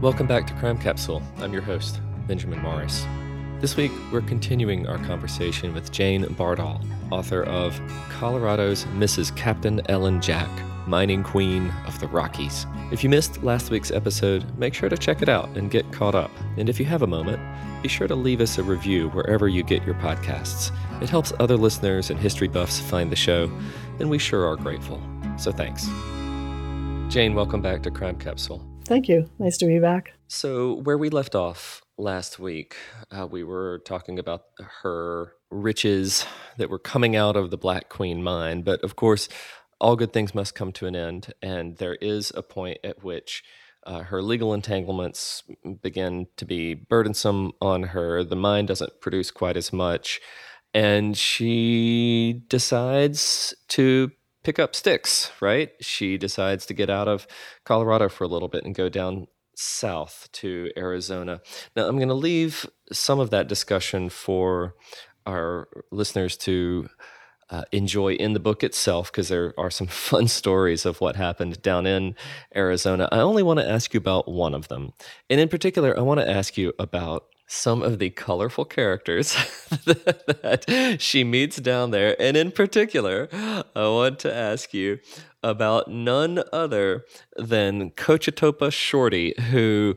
Welcome back to Crime Capsule. I'm your host, Benjamin Morris. This week, we're continuing our conversation with Jane Bardal, author of Colorado's Mrs. Captain Ellen Jack, mining queen of the Rockies. If you missed last week's episode, make sure to check it out and get caught up. And if you have a moment, be sure to leave us a review wherever you get your podcasts. It helps other listeners and history buffs find the show, and we sure are grateful. So thanks. Jane, welcome back to Crime Capsule. Thank you. Nice to be back. So, where we left off last week, uh, we were talking about her riches that were coming out of the Black Queen mine. But of course, all good things must come to an end. And there is a point at which uh, her legal entanglements begin to be burdensome on her. The mine doesn't produce quite as much. And she decides to pick up sticks, right? She decides to get out of Colorado for a little bit and go down south to Arizona. Now, I'm going to leave some of that discussion for our listeners to uh, enjoy in the book itself because there are some fun stories of what happened down in Arizona. I only want to ask you about one of them. And in particular, I want to ask you about some of the colorful characters that she meets down there. And in particular, I want to ask you about none other than Cochetopa Shorty, who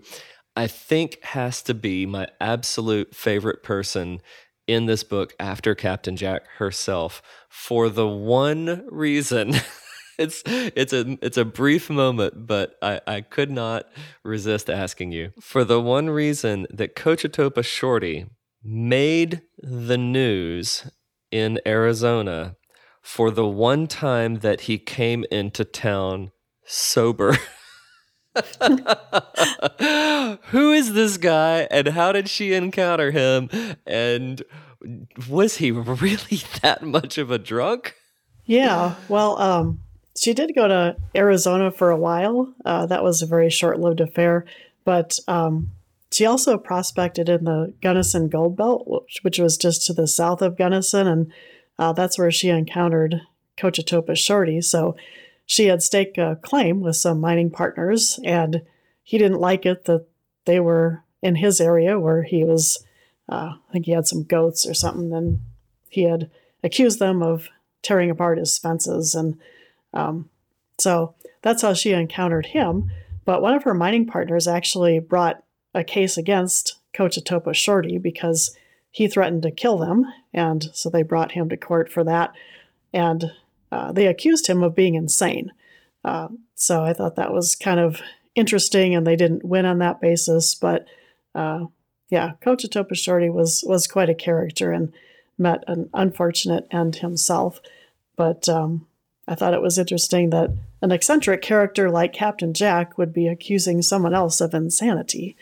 I think has to be my absolute favorite person in this book after Captain Jack herself for the one reason it's it's a it's a brief moment, but I, I could not resist asking you for the one reason that Cochetopa Shorty made the news in Arizona for the one time that he came into town sober. Who is this guy and how did she encounter him? And was he really that much of a drunk? Yeah, well, um, she did go to Arizona for a while. Uh, that was a very short lived affair. But um, she also prospected in the Gunnison Gold Belt, which, which, was just to the south of Gunnison. And uh, that's where she encountered Cochetopa Shorty. So she had staked a claim with some mining partners, and he didn't like it that they were in his area where he was, uh, I think he had some goats or something, and he had accused them of tearing apart his fences. And um, so that's how she encountered him. But one of her mining partners actually brought a case against Cochetopa Shorty because he threatened to kill them. And so they brought him to court for that. And uh, they accused him of being insane. Uh, so I thought that was kind of interesting, and they didn't win on that basis. But uh, yeah, Cochetopa Shorty was was quite a character and met an unfortunate end himself. But um, I thought it was interesting that an eccentric character like Captain Jack would be accusing someone else of insanity.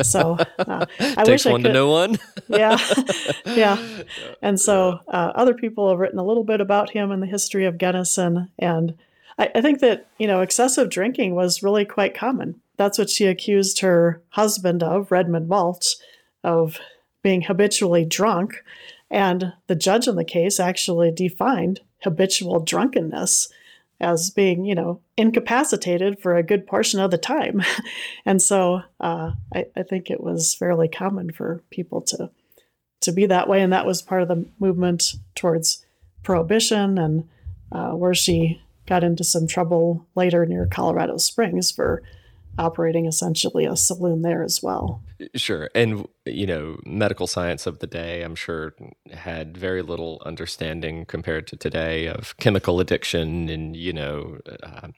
So uh, I wish I one could, to know one. yeah, yeah. And so uh, other people have written a little bit about him in the history of Gunnison, and I, I think that you know excessive drinking was really quite common. That's what she accused her husband of, Redmond Walsh, of being habitually drunk. And the judge in the case actually defined habitual drunkenness as being, you know, incapacitated for a good portion of the time. and so uh, I, I, think it was fairly common for people to to be that way. And that was part of the movement towards prohibition and uh, where she got into some trouble later near Colorado Springs for operating essentially a saloon there as well. Sure. And, you know, medical science of the day, I'm sure, had very little understanding compared to today of chemical addiction and, you know, uh,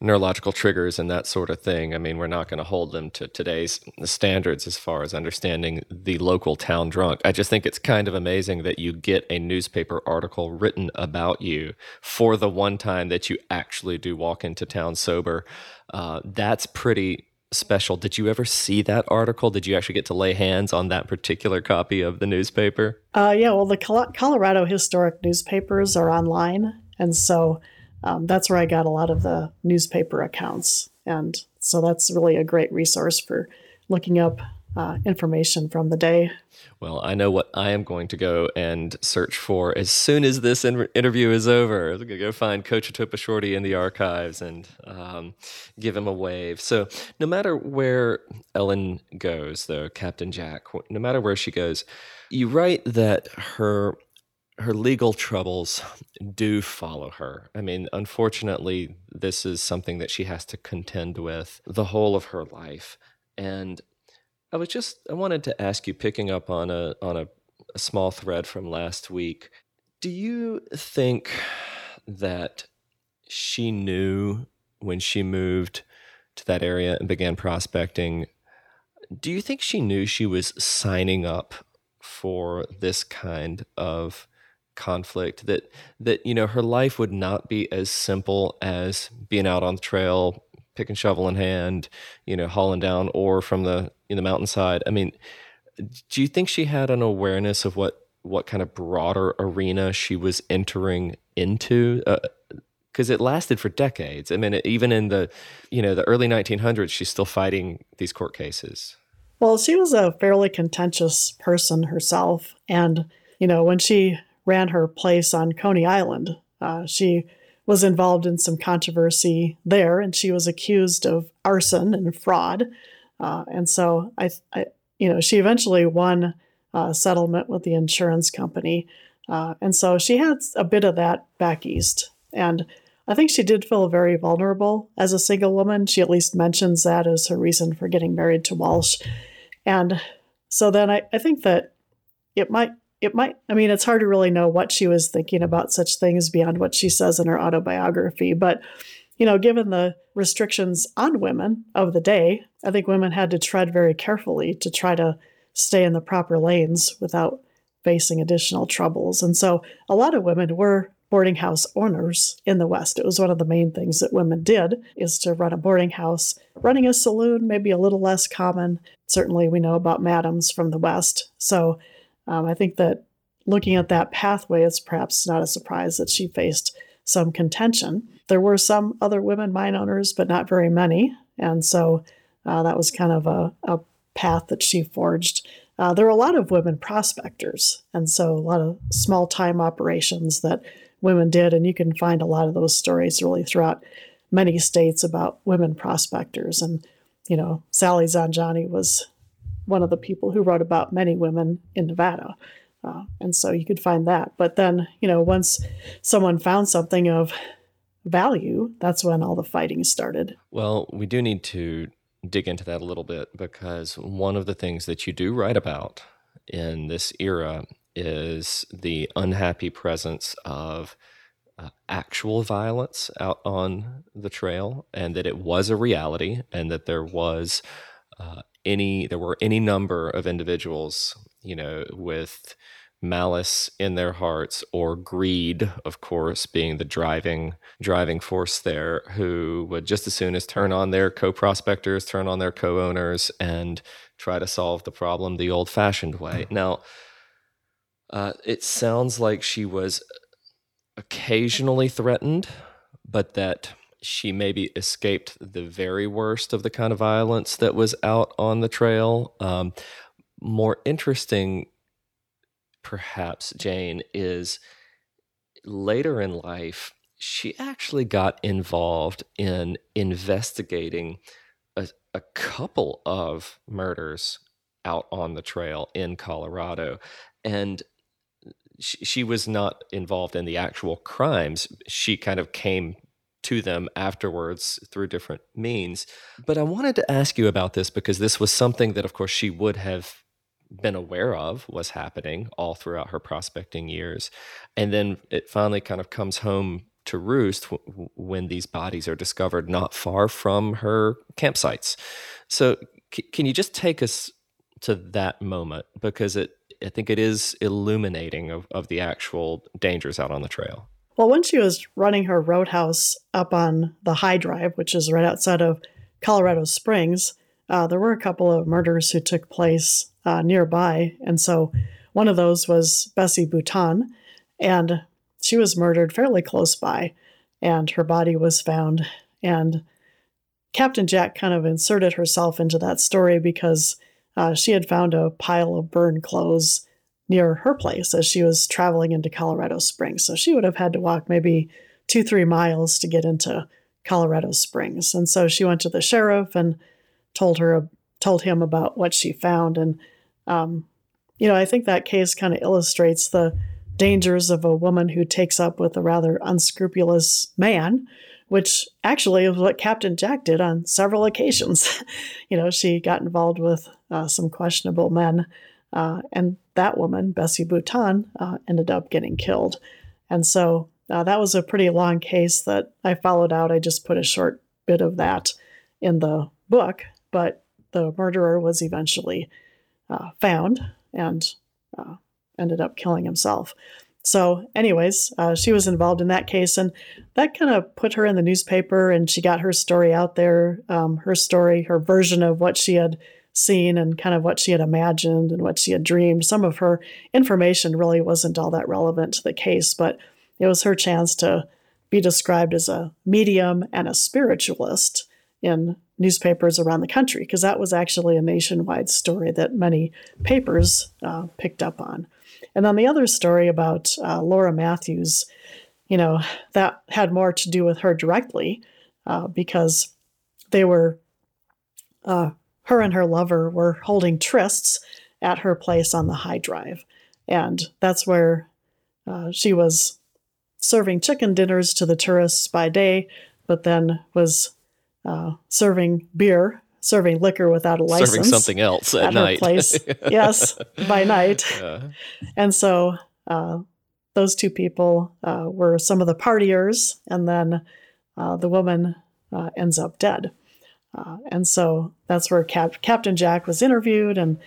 neurological triggers and that sort of thing. I mean, we're not going to hold them to today's standards as far as understanding the local town drunk. I just think it's kind of amazing that you get a newspaper article written about you for the one time that you actually do walk into town sober. Uh, that's pretty special. Did you ever see that article? Did you actually get to lay hands on that particular copy of the newspaper? Uh, yeah, well, the Colorado historic newspapers are online. And so um, that's where I got a lot of the newspaper accounts. And so that's really a great resource for looking up uh, information from the day. Well, I know what I am going to go and search for as soon as this in- interview is over. I'm going to go find Cochetopa Shorty in the archives and um, give him a wave. So, no matter where Ellen goes, though, Captain Jack, no matter where she goes, you write that her her legal troubles do follow her. I mean, unfortunately, this is something that she has to contend with the whole of her life. And I was just I wanted to ask you, picking up on a on a, a small thread from last week. Do you think that she knew when she moved to that area and began prospecting? Do you think she knew she was signing up for this kind of conflict that that you know her life would not be as simple as being out on the trail pick and shovel in hand, you know, hauling down ore from the in the mountainside. I mean, do you think she had an awareness of what what kind of broader arena she was entering into? Because uh, it lasted for decades. I mean, even in the you know the early 1900s, she's still fighting these court cases. Well, she was a fairly contentious person herself, and you know when she ran her place on Coney Island, uh, she was involved in some controversy there, and she was accused of arson and fraud. Uh, and so I, I, you know, she eventually won a settlement with the insurance company, uh, and so she had a bit of that back east. And I think she did feel very vulnerable as a single woman. She at least mentions that as her reason for getting married to Walsh. And so then I, I think that it might it might i mean it's hard to really know what she was thinking about such things beyond what she says in her autobiography but you know given the restrictions on women of the day i think women had to tread very carefully to try to stay in the proper lanes without facing additional troubles. And so a lot of women were boarding house owners in the west. It was one of the main things that women did is to run a boarding house running a saloon maybe a little less common. Certainly we know about madams from the west. So um, I think that looking at that pathway, it's perhaps not a surprise that she faced some contention. There were some other women mine owners, but not very many. And so uh, that was kind of a, a path that she forged. Uh, there are a lot of women prospectors, and so a lot of small time operations that women did. And you can find a lot of those stories really throughout many states about women prospectors. And, you know, Sally Zanjani was one of the people who wrote about many women in Nevada. Uh, and so you could find that. But then, you know, once someone found something of value, that's when all the fighting started. Well, we do need to dig into that a little bit because one of the things that you do write about in this era is the unhappy presence of uh, actual violence out on the trail and that it was a reality and that there was uh, any there were any number of individuals you know with malice in their hearts or greed of course being the driving driving force there who would just as soon as turn on their co-prospectors turn on their co-owners and try to solve the problem the old-fashioned way. Now uh, it sounds like she was occasionally threatened but that she maybe escaped the very worst of the kind of violence that was out on the trail. Um, more interesting, perhaps, Jane, is later in life, she actually got involved in investigating a, a couple of murders out on the trail in Colorado. And she, she was not involved in the actual crimes. She kind of came to them afterwards through different means. But I wanted to ask you about this because this was something that, of course, she would have been aware of was happening all throughout her prospecting years. And then it finally kind of comes home to roost w- when these bodies are discovered not far from her campsites. So, c- can you just take us to that moment because it I think it is illuminating of, of the actual dangers out on the trail. Well, when she was running her roadhouse up on the high drive, which is right outside of Colorado Springs, uh, there were a couple of murders who took place uh, nearby. And so one of those was Bessie Bouton, and she was murdered fairly close by, and her body was found. And Captain Jack kind of inserted herself into that story because uh, she had found a pile of burned clothes near her place as she was traveling into Colorado Springs. So she would have had to walk maybe two, three miles to get into Colorado Springs. And so she went to the sheriff and told her told him about what she found. And um, you know, I think that case kind of illustrates the dangers of a woman who takes up with a rather unscrupulous man, which actually is what Captain Jack did on several occasions. you know, she got involved with uh, some questionable men, uh, and that woman, Bessie Bouton, uh, ended up getting killed. And so uh, that was a pretty long case that I followed out. I just put a short bit of that in the book, but the murderer was eventually uh, found and uh, ended up killing himself. So, anyways, uh, she was involved in that case, and that kind of put her in the newspaper, and she got her story out there. Um, her story, her version of what she had seen, and kind of what she had imagined and what she had dreamed. Some of her information really wasn't all that relevant to the case, but it was her chance to be described as a medium and a spiritualist in newspapers around the country, because that was actually a nationwide story that many papers uh, picked up on. And then the other story about uh, Laura Matthews, you know, that had more to do with her directly uh, because they were, uh, her and her lover were holding trysts at her place on the high drive. And that's where uh, she was serving chicken dinners to the tourists by day, but then was uh, serving beer, serving liquor without a license. Serving something else at, at night. place. yes, by night. Yeah. And so uh, those two people uh, were some of the partiers, and then uh, the woman uh, ends up dead. Uh, and so that's where Cap- Captain Jack was interviewed, and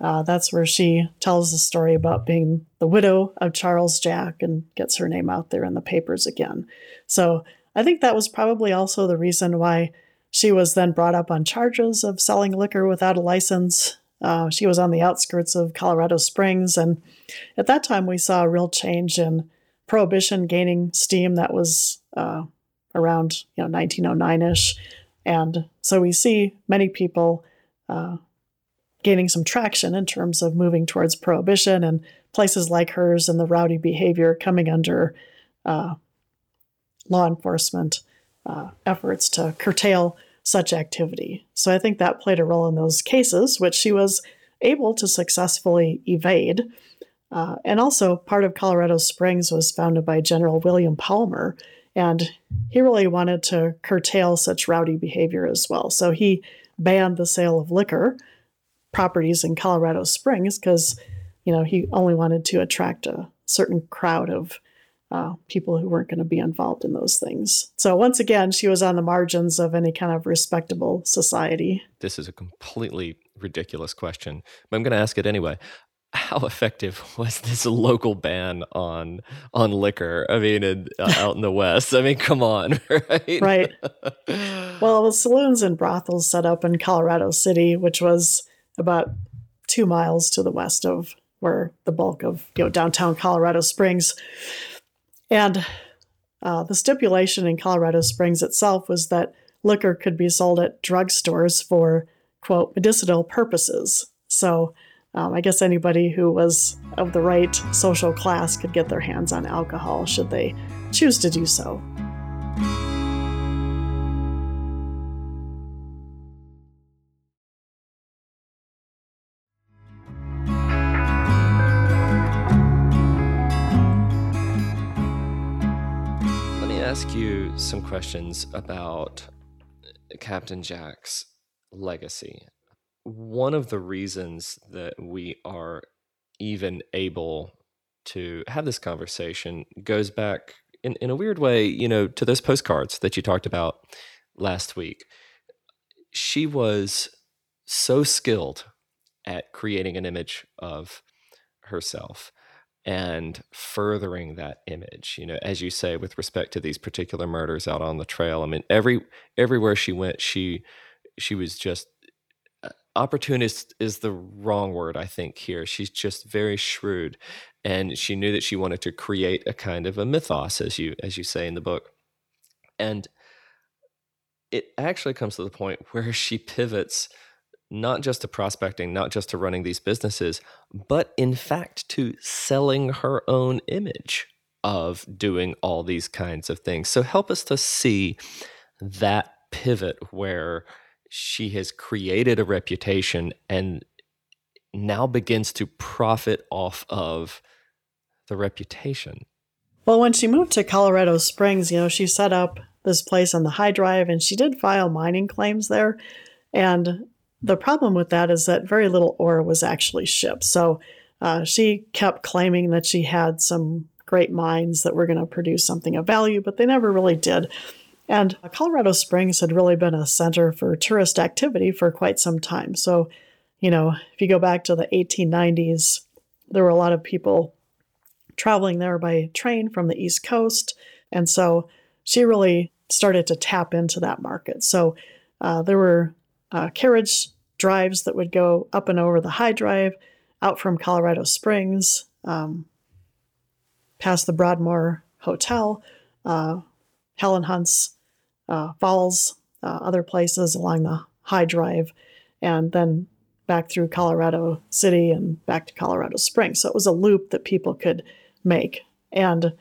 uh, that's where she tells the story about being the widow of Charles Jack and gets her name out there in the papers again. So I think that was probably also the reason why she was then brought up on charges of selling liquor without a license. Uh, she was on the outskirts of Colorado Springs, and at that time we saw a real change in prohibition gaining steam. That was uh, around you know 1909ish, and so we see many people uh, gaining some traction in terms of moving towards prohibition and places like hers and the rowdy behavior coming under uh, law enforcement uh, efforts to curtail such activity. So I think that played a role in those cases, which she was able to successfully evade. Uh, and also, part of Colorado Springs was founded by General William Palmer, and he really wanted to curtail such rowdy behavior as well. So he banned the sale of liquor properties in Colorado Springs because, you know, he only wanted to attract a certain crowd of uh, people who weren't going to be involved in those things. So once again, she was on the margins of any kind of respectable society. This is a completely ridiculous question, but I'm going to ask it anyway. How effective was this local ban on on liquor? I mean, in, uh, out in the West. I mean, come on, right? Right. Well, the saloons and brothels set up in Colorado City, which was about two miles to the west of where the bulk of you know downtown Colorado Springs. And uh, the stipulation in Colorado Springs itself was that liquor could be sold at drugstores for quote medicinal purposes. So um, I guess anybody who was of the right social class could get their hands on alcohol should they choose to do so. Let me ask you some questions about Captain Jack's legacy. One of the reasons that we are even able to have this conversation goes back in, in a weird way, you know, to those postcards that you talked about last week. She was so skilled at creating an image of herself and furthering that image you know as you say with respect to these particular murders out on the trail i mean every everywhere she went she she was just opportunist is the wrong word i think here she's just very shrewd and she knew that she wanted to create a kind of a mythos as you as you say in the book and it actually comes to the point where she pivots not just to prospecting, not just to running these businesses, but in fact to selling her own image of doing all these kinds of things. So help us to see that pivot where she has created a reputation and now begins to profit off of the reputation. Well, when she moved to Colorado Springs, you know, she set up this place on the high drive and she did file mining claims there. And the problem with that is that very little ore was actually shipped. So uh, she kept claiming that she had some great mines that were going to produce something of value, but they never really did. And Colorado Springs had really been a center for tourist activity for quite some time. So, you know, if you go back to the 1890s, there were a lot of people traveling there by train from the East Coast. And so she really started to tap into that market. So uh, there were uh, carriage drives that would go up and over the high drive out from Colorado Springs, um, past the Broadmoor Hotel, uh, Helen Hunt's uh, Falls, uh, other places along the high drive, and then back through Colorado City and back to Colorado Springs. So it was a loop that people could make. And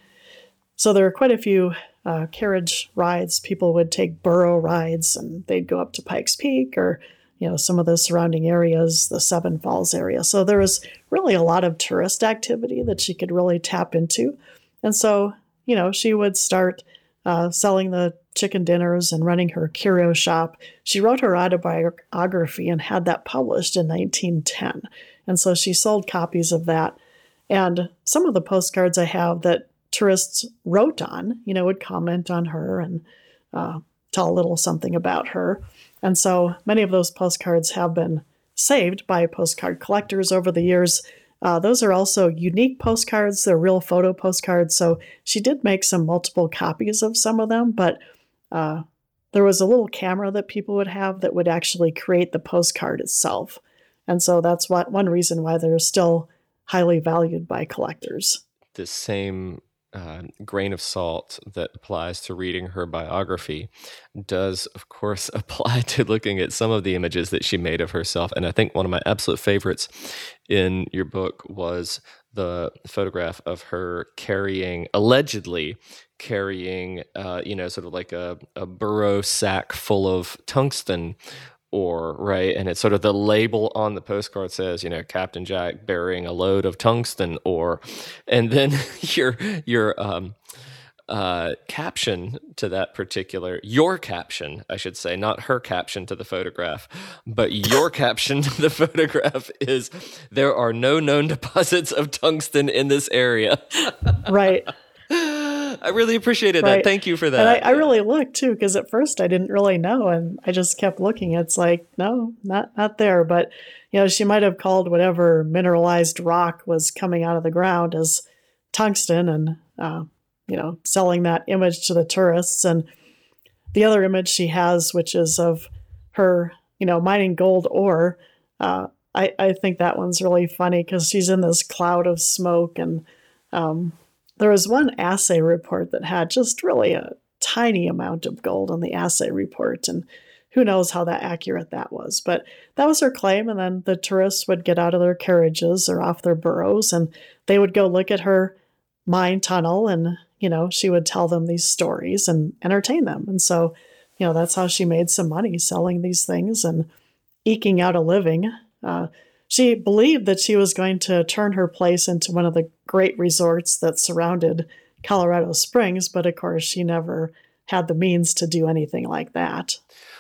so there are quite a few uh, carriage rides. People would take burro rides and they'd go up to Pikes Peak or, you know, some of the surrounding areas, the Seven Falls area. So there was really a lot of tourist activity that she could really tap into. And so, you know, she would start uh, selling the chicken dinners and running her curio shop. She wrote her autobiography and had that published in 1910. And so she sold copies of that. And some of the postcards I have that tourists wrote on, you know, would comment on her and uh, tell a little something about her. And so many of those postcards have been saved by postcard collectors over the years. Uh, those are also unique postcards. They're real photo postcards. So she did make some multiple copies of some of them, but uh, there was a little camera that people would have that would actually create the postcard itself. And so that's what, one reason why they're still highly valued by collectors. The same uh, grain of salt that applies to reading her biography does, of course, apply to looking at some of the images that she made of herself. And I think one of my absolute favorites in your book was the photograph of her carrying, allegedly carrying, uh, you know, sort of like a, a burro sack full of tungsten ore, right? And it's sort of the label on the postcard says, you know, Captain Jack burying a load of tungsten ore, and then your your um, uh, caption to that particular your caption, I should say, not her caption to the photograph, but your caption to the photograph is there are no known deposits of tungsten in this area. right. I really appreciated right. that. Thank you for that. And I, I really looked too, because at first I didn't really know, and I just kept looking. It's like, no, not not there. But you know, she might have called whatever mineralized rock was coming out of the ground as tungsten, and uh, you know, selling that image to the tourists. And the other image she has, which is of her, you know, mining gold ore. Uh, I, I think that one's really funny because she's in this cloud of smoke and um, there was one assay report that had just really a tiny amount of gold on the assay report, and who knows how that accurate that was. But that was her claim, and then the tourists would get out of their carriages or off their burros, and they would go look at her mine tunnel, and you know she would tell them these stories and entertain them, and so you know that's how she made some money selling these things and eking out a living. Uh, she believed that she was going to turn her place into one of the great resorts that surrounded Colorado Springs, but of course, she never had the means to do anything like that.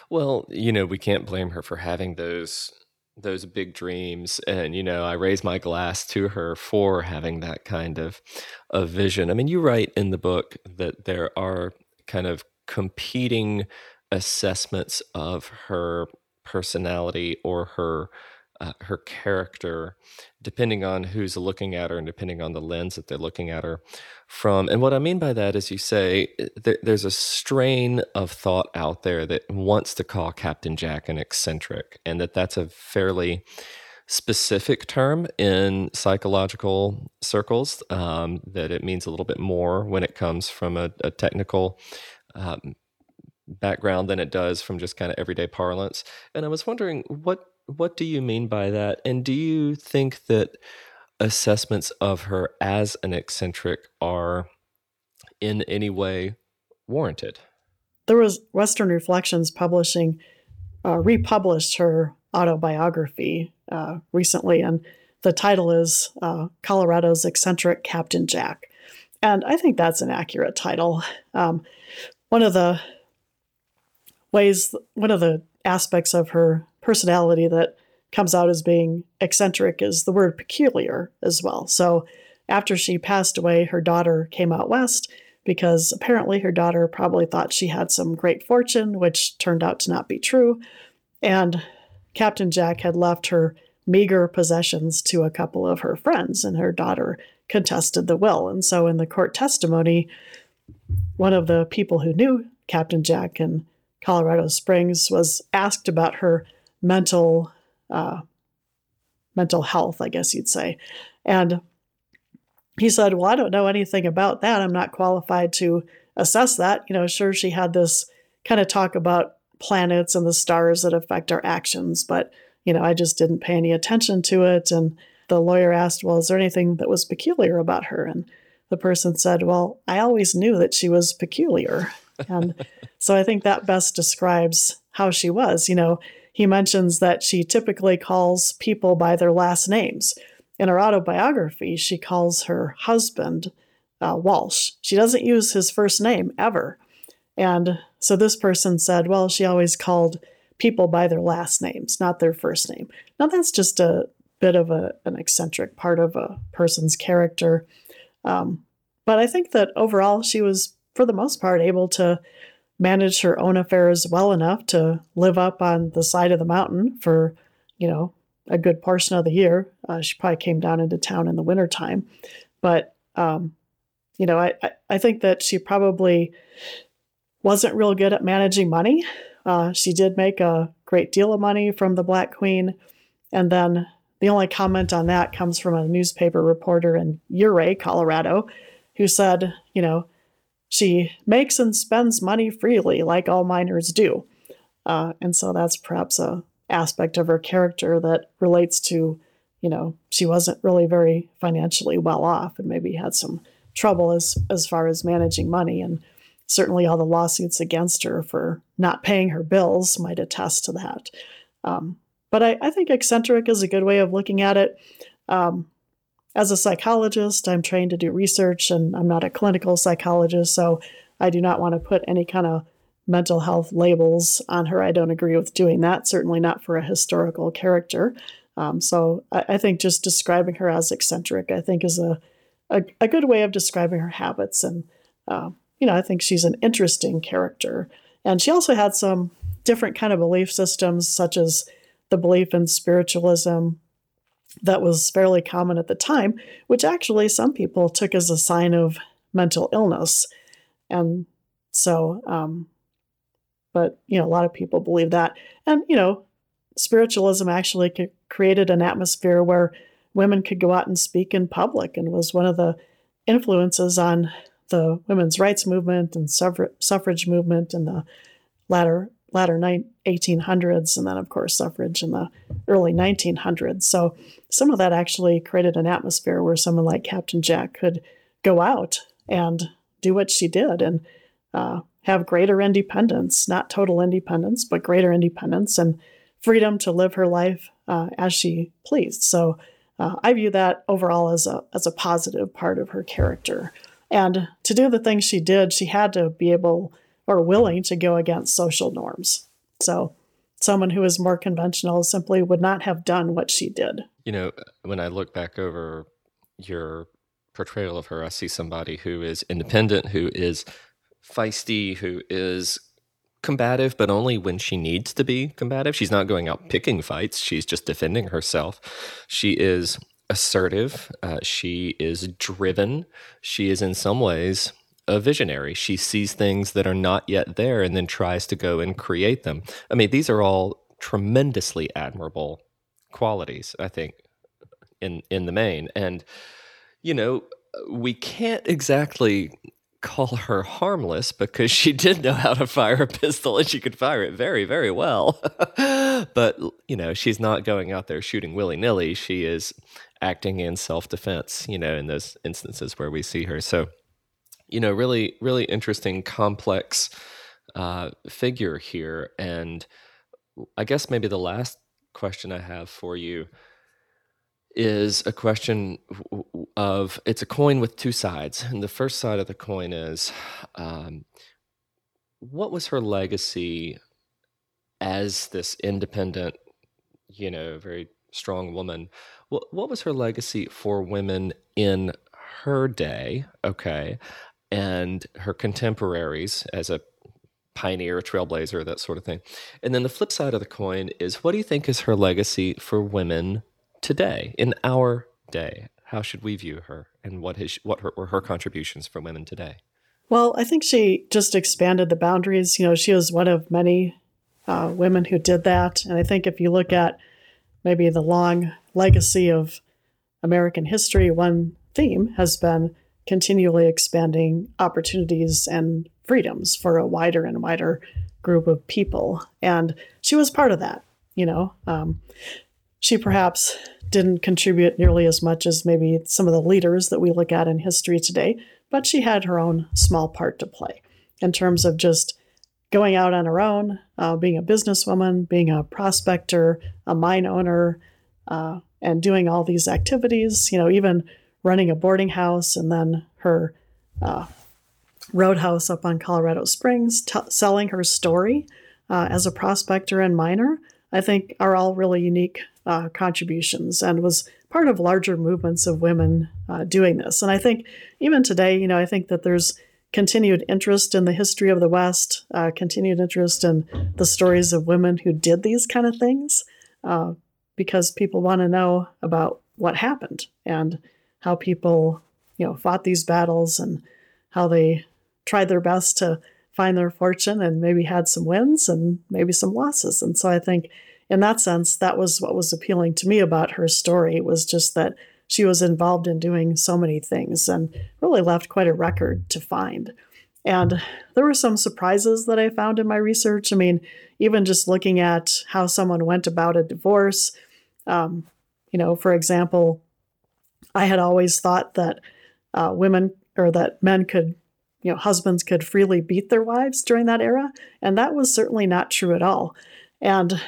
Well, you know, we can't blame her for having those those big dreams and you know i raise my glass to her for having that kind of of vision i mean you write in the book that there are kind of competing assessments of her personality or her uh, her character, depending on who's looking at her and depending on the lens that they're looking at her from. And what I mean by that is, you say th- there's a strain of thought out there that wants to call Captain Jack an eccentric, and that that's a fairly specific term in psychological circles. Um, that it means a little bit more when it comes from a, a technical. Um, background than it does from just kind of everyday parlance and i was wondering what what do you mean by that? And do you think that assessments of her as an eccentric are in any way warranted? There was Western Reflections Publishing uh, republished her autobiography uh, recently, and the title is uh, Colorado's Eccentric Captain Jack. And I think that's an accurate title. Um, one of the ways, one of the aspects of her personality that comes out as being eccentric is the word peculiar as well. So after she passed away, her daughter came out west because apparently her daughter probably thought she had some great fortune, which turned out to not be true. And Captain Jack had left her meager possessions to a couple of her friends, and her daughter contested the will. And so in the court testimony, one of the people who knew Captain Jack in Colorado Springs was asked about her mental uh, mental health, I guess you'd say. And he said, Well, I don't know anything about that. I'm not qualified to assess that. You know, sure, she had this kind of talk about planets and the stars that affect our actions, but, you know, I just didn't pay any attention to it. And the lawyer asked, Well, is there anything that was peculiar about her? And the person said, Well, I always knew that she was peculiar. And so I think that best describes how she was. You know, he mentions that she typically calls people by their last names. In her autobiography, she calls her husband uh, Walsh. She doesn't use his first name ever. And so this person said, well, she always called people by their last names, not their first name. Now, that's just a bit of a, an eccentric part of a person's character. Um, but I think that overall, she was, for the most part, able to manage her own affairs well enough to live up on the side of the mountain for, you know, a good portion of the year. Uh, she probably came down into town in the wintertime. But, um, you know, I, I think that she probably wasn't real good at managing money. Uh, she did make a great deal of money from the Black Queen. And then the only comment on that comes from a newspaper reporter in Ouray, Colorado, who said, you know, she makes and spends money freely, like all miners do. Uh, and so that's perhaps a aspect of her character that relates to, you know, she wasn't really very financially well off and maybe had some trouble as as far as managing money. And certainly all the lawsuits against her for not paying her bills might attest to that. Um, but I, I, think eccentric is a good way of looking at it. Um, as a psychologist, I'm trained to do research and I'm not a clinical psychologist, so I do not want to put any kind of mental health labels on her. I don't agree with doing that, certainly not for a historical character. Um, so I, I, think just describing her as eccentric, I think, is a, a, a good way of describing her habits. And, uh, you know, I think she's an interesting character. And she also had some different kind of belief systems, such as the belief in spiritualism, that was fairly common at the time, which actually some people took as a sign of mental illness. And so, um, but, you know, a lot of people believe that. And, you know, spiritualism actually created an atmosphere where women could go out and speak in public and was one of the influences on the women's rights movement and suffrage movement in the latter latter 1800s, and then, of course, suffrage in the early 1900s. So, some of that actually created an atmosphere where someone like Captain Jack could go out and do what she did and uh, have greater independence, not total independence, but greater independence and freedom to live her life uh, as she pleased. So, uh, I view that overall as a, as a positive part of her character. And to do the things she did, she had to be able or willing to go against social norms. So, someone who is more conventional simply would not have done what she did. You know, when I look back over your portrayal of her, I see somebody who is independent, who is feisty, who is combative, but only when she needs to be combative. She's not going out picking fights, she's just defending herself. She is assertive, uh, she is driven, she is in some ways a visionary. She sees things that are not yet there and then tries to go and create them. I mean, these are all tremendously admirable qualities, I think, in in the main. And you know, we can't exactly call her harmless because she did know how to fire a pistol and she could fire it very, very well. but, you know, she's not going out there shooting willy nilly. She is acting in self defense, you know, in those instances where we see her. So, you know, really, really interesting, complex uh, figure here. And I guess maybe the last question I have for you is a question of it's a coin with two sides. And the first side of the coin is um, what was her legacy as this independent, you know, very strong woman? What, what was her legacy for women in her day? Okay. And her contemporaries as a pioneer, a trailblazer, that sort of thing. And then the flip side of the coin is what do you think is her legacy for women today, in our day? How should we view her, and what has what her, were her contributions for women today? Well, I think she just expanded the boundaries. You know, she was one of many uh, women who did that, and I think if you look at maybe the long legacy of American history, one theme has been continually expanding opportunities and freedoms for a wider and wider group of people. And she was part of that, you know. Um, she perhaps didn't contribute nearly as much as maybe some of the leaders that we look at in history today, but she had her own small part to play in terms of just going out on her own, uh, being a businesswoman, being a prospector, a mine owner, uh, and doing all these activities, you know, even running a boarding house and then her uh, roadhouse up on Colorado Springs, t- selling her story uh, as a prospector and miner, I think are all really unique uh, contributions and was part of larger movements of women uh, doing this. And I think even today, you know, I think that there's continued interest in the history of the West, uh, continued interest in the stories of women who did these kind of things, uh, because people want to know about what happened and how people, you know, fought these battles and how they tried their best to find their fortune and maybe had some wins and maybe some losses. And so I think in that sense, that was what was appealing to me about her story was just that she was involved in doing so many things and really left quite a record to find. And there were some surprises that I found in my research. I mean, even just looking at how someone went about a divorce. Um, you know, for example, I had always thought that uh, women or that men could you know, husbands could freely beat their wives during that era. And that was certainly not true at all. And,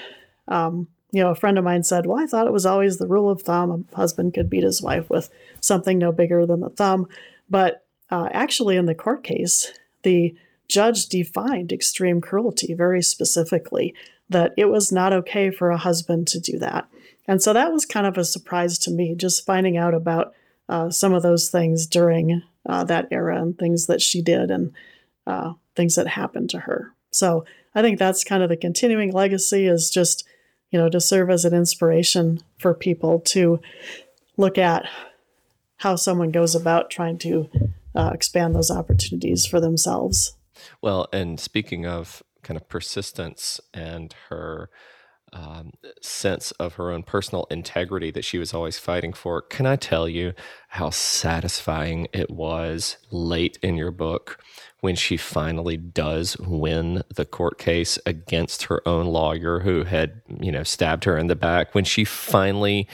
um, you know, a friend of mine said, Well, I thought it was always the rule of thumb a husband could beat his wife with something no bigger than the thumb. But uh, actually, in the court case, the judge defined extreme cruelty very specifically, that it was not okay for a husband to do that. And so that was kind of a surprise to me, just finding out about uh, some of those things during uh, that era and things that she did and uh, things that happened to her. So I think that's kind of the continuing legacy is just, you know, to serve as an inspiration for people to look at how someone goes about trying to uh, expand those opportunities for themselves. Well, and speaking of kind of persistence and her um, sense of her own personal integrity that she was always fighting for. Can I tell you how satisfying it was late in your book when she finally does win the court case against her own lawyer who had, you know, stabbed her in the back? When she finally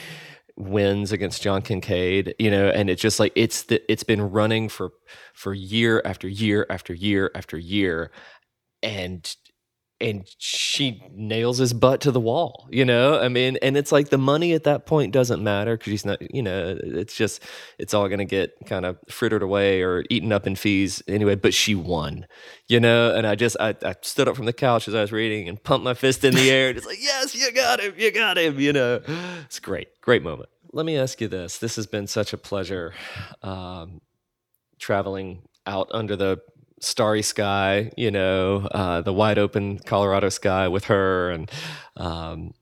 wins against John Kincaid, you know, and it's just like it's the, it's been running for for year after year after year after year and and she nails his butt to the wall you know? I mean and it's like the money at that point doesn't matter because she's not you know it's just it's all going to get kind of frittered away or eaten up in fees anyway but she won you know? And i just I, I stood up from the couch as i was reading and pumped my fist in the air and it's like yes you got him you got him you know? It's great great moment. Let me ask you this. This has been such a pleasure um, traveling out under the starry sky, you know, uh, the wide open Colorado sky with her, and um,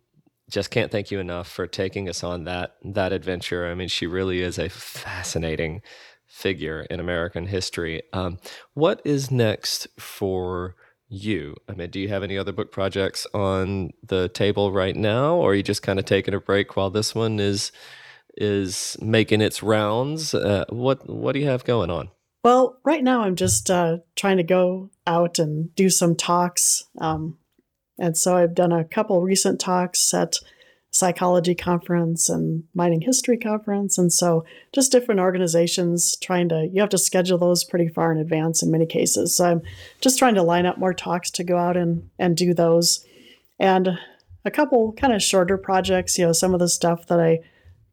just can't thank you enough for taking us on that that adventure. I mean, she really is a fascinating figure in American history. Um, what is next for you? I mean, do you have any other book projects on the table right now, or are you just kind of taking a break while this one is is making its rounds? Uh, what what do you have going on? Well, right now I'm just uh, trying to go out and do some talks. Um, and so I've done a couple recent talks at psychology conference and mining history conference. And so just different organizations trying to, you have to schedule those pretty far in advance in many cases. So I'm just trying to line up more talks to go out and, and do those. And a couple kind of shorter projects, you know, some of the stuff that I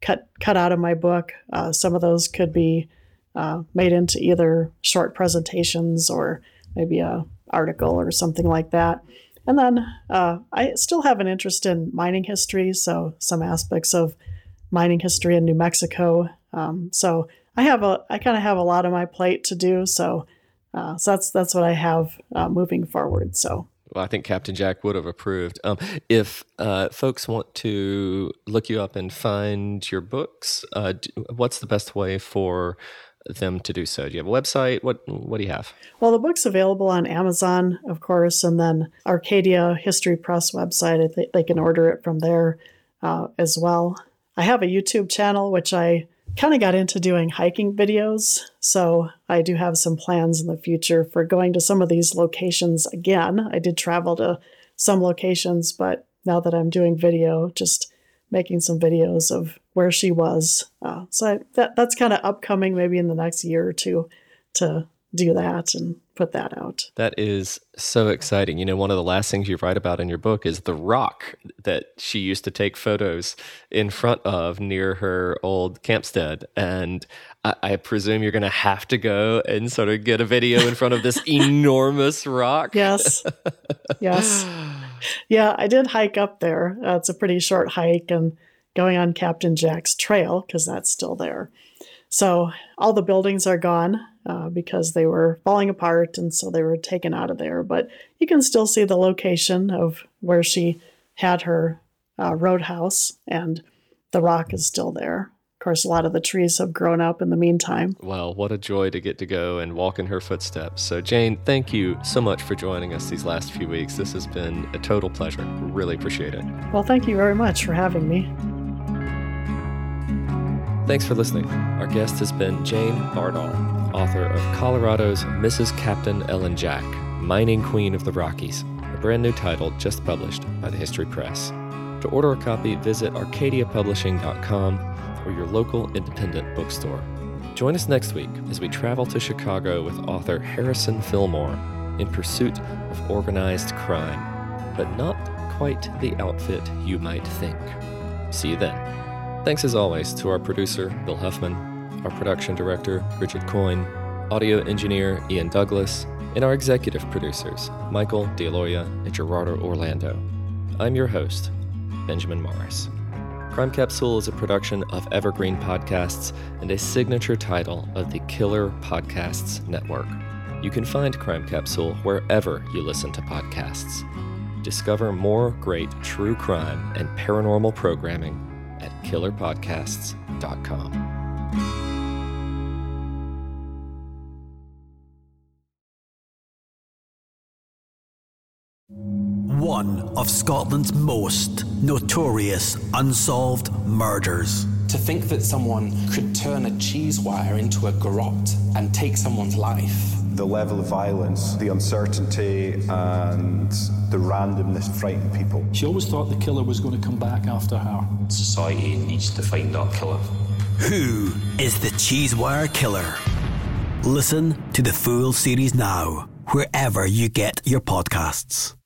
cut, cut out of my book, uh, some of those could be uh, made into either short presentations or maybe a article or something like that. And then uh, I still have an interest in mining history, so some aspects of mining history in New Mexico. Um, so I have a, I kind of have a lot on my plate to do. So, uh, so that's that's what I have uh, moving forward. So. Well, I think Captain Jack would have approved. Um, if uh, folks want to look you up and find your books, uh, what's the best way for them to do so? Do you have a website? What what do you have? Well, the book's available on Amazon, of course, and then Arcadia History Press website. They, they can order it from there uh, as well. I have a YouTube channel which I kind of got into doing hiking videos, so I do have some plans in the future for going to some of these locations again. I did travel to some locations, but now that I'm doing video, just making some videos of where she was. Uh, so I, that that's kind of upcoming, maybe in the next year or two, to do that and put that out. That is so exciting. You know, one of the last things you write about in your book is the rock that she used to take photos in front of near her old campstead. And I, I presume you're going to have to go and sort of get a video in front of this enormous rock. Yes. Yes. Yeah, I did hike up there. Uh, it's a pretty short hike and going on Captain Jack's trail because that's still there. So all the buildings are gone uh, because they were falling apart and so they were taken out of there. But you can still see the location of where she had her uh, roadhouse and the rock is still there. Of course, a lot of the trees have grown up in the meantime. Well, what a joy to get to go and walk in her footsteps. So, Jane, thank you so much for joining us these last few weeks. This has been a total pleasure. Really appreciate it. Well, thank you very much for having me. Thanks for listening. Our guest has been Jane Bardal, author of Colorado's Mrs. Captain Ellen Jack, Mining Queen of the Rockies, a brand new title just published by the History Press. To order a copy, visit arcadiapublishing.com or your local independent bookstore. Join us next week as we travel to Chicago with author Harrison Fillmore in pursuit of organized crime, but not quite the outfit you might think. See you then. Thanks as always to our producer, Bill Huffman, our production director, Richard Coyne, audio engineer, Ian Douglas, and our executive producers, Michael DeLoia and Gerardo Orlando. I'm your host, Benjamin Morris. Crime Capsule is a production of Evergreen Podcasts and a signature title of the Killer Podcasts Network. You can find Crime Capsule wherever you listen to podcasts. Discover more great true crime and paranormal programming at killerpodcasts.com. One of Scotland's most notorious unsolved murders. To think that someone could turn a cheese wire into a garrote and take someone's life the level of violence, the uncertainty, and the randomness frightened people. She always thought the killer was going to come back after her. Society needs to find that killer. Who is the cheese wire Killer? Listen to the full series now, wherever you get your podcasts.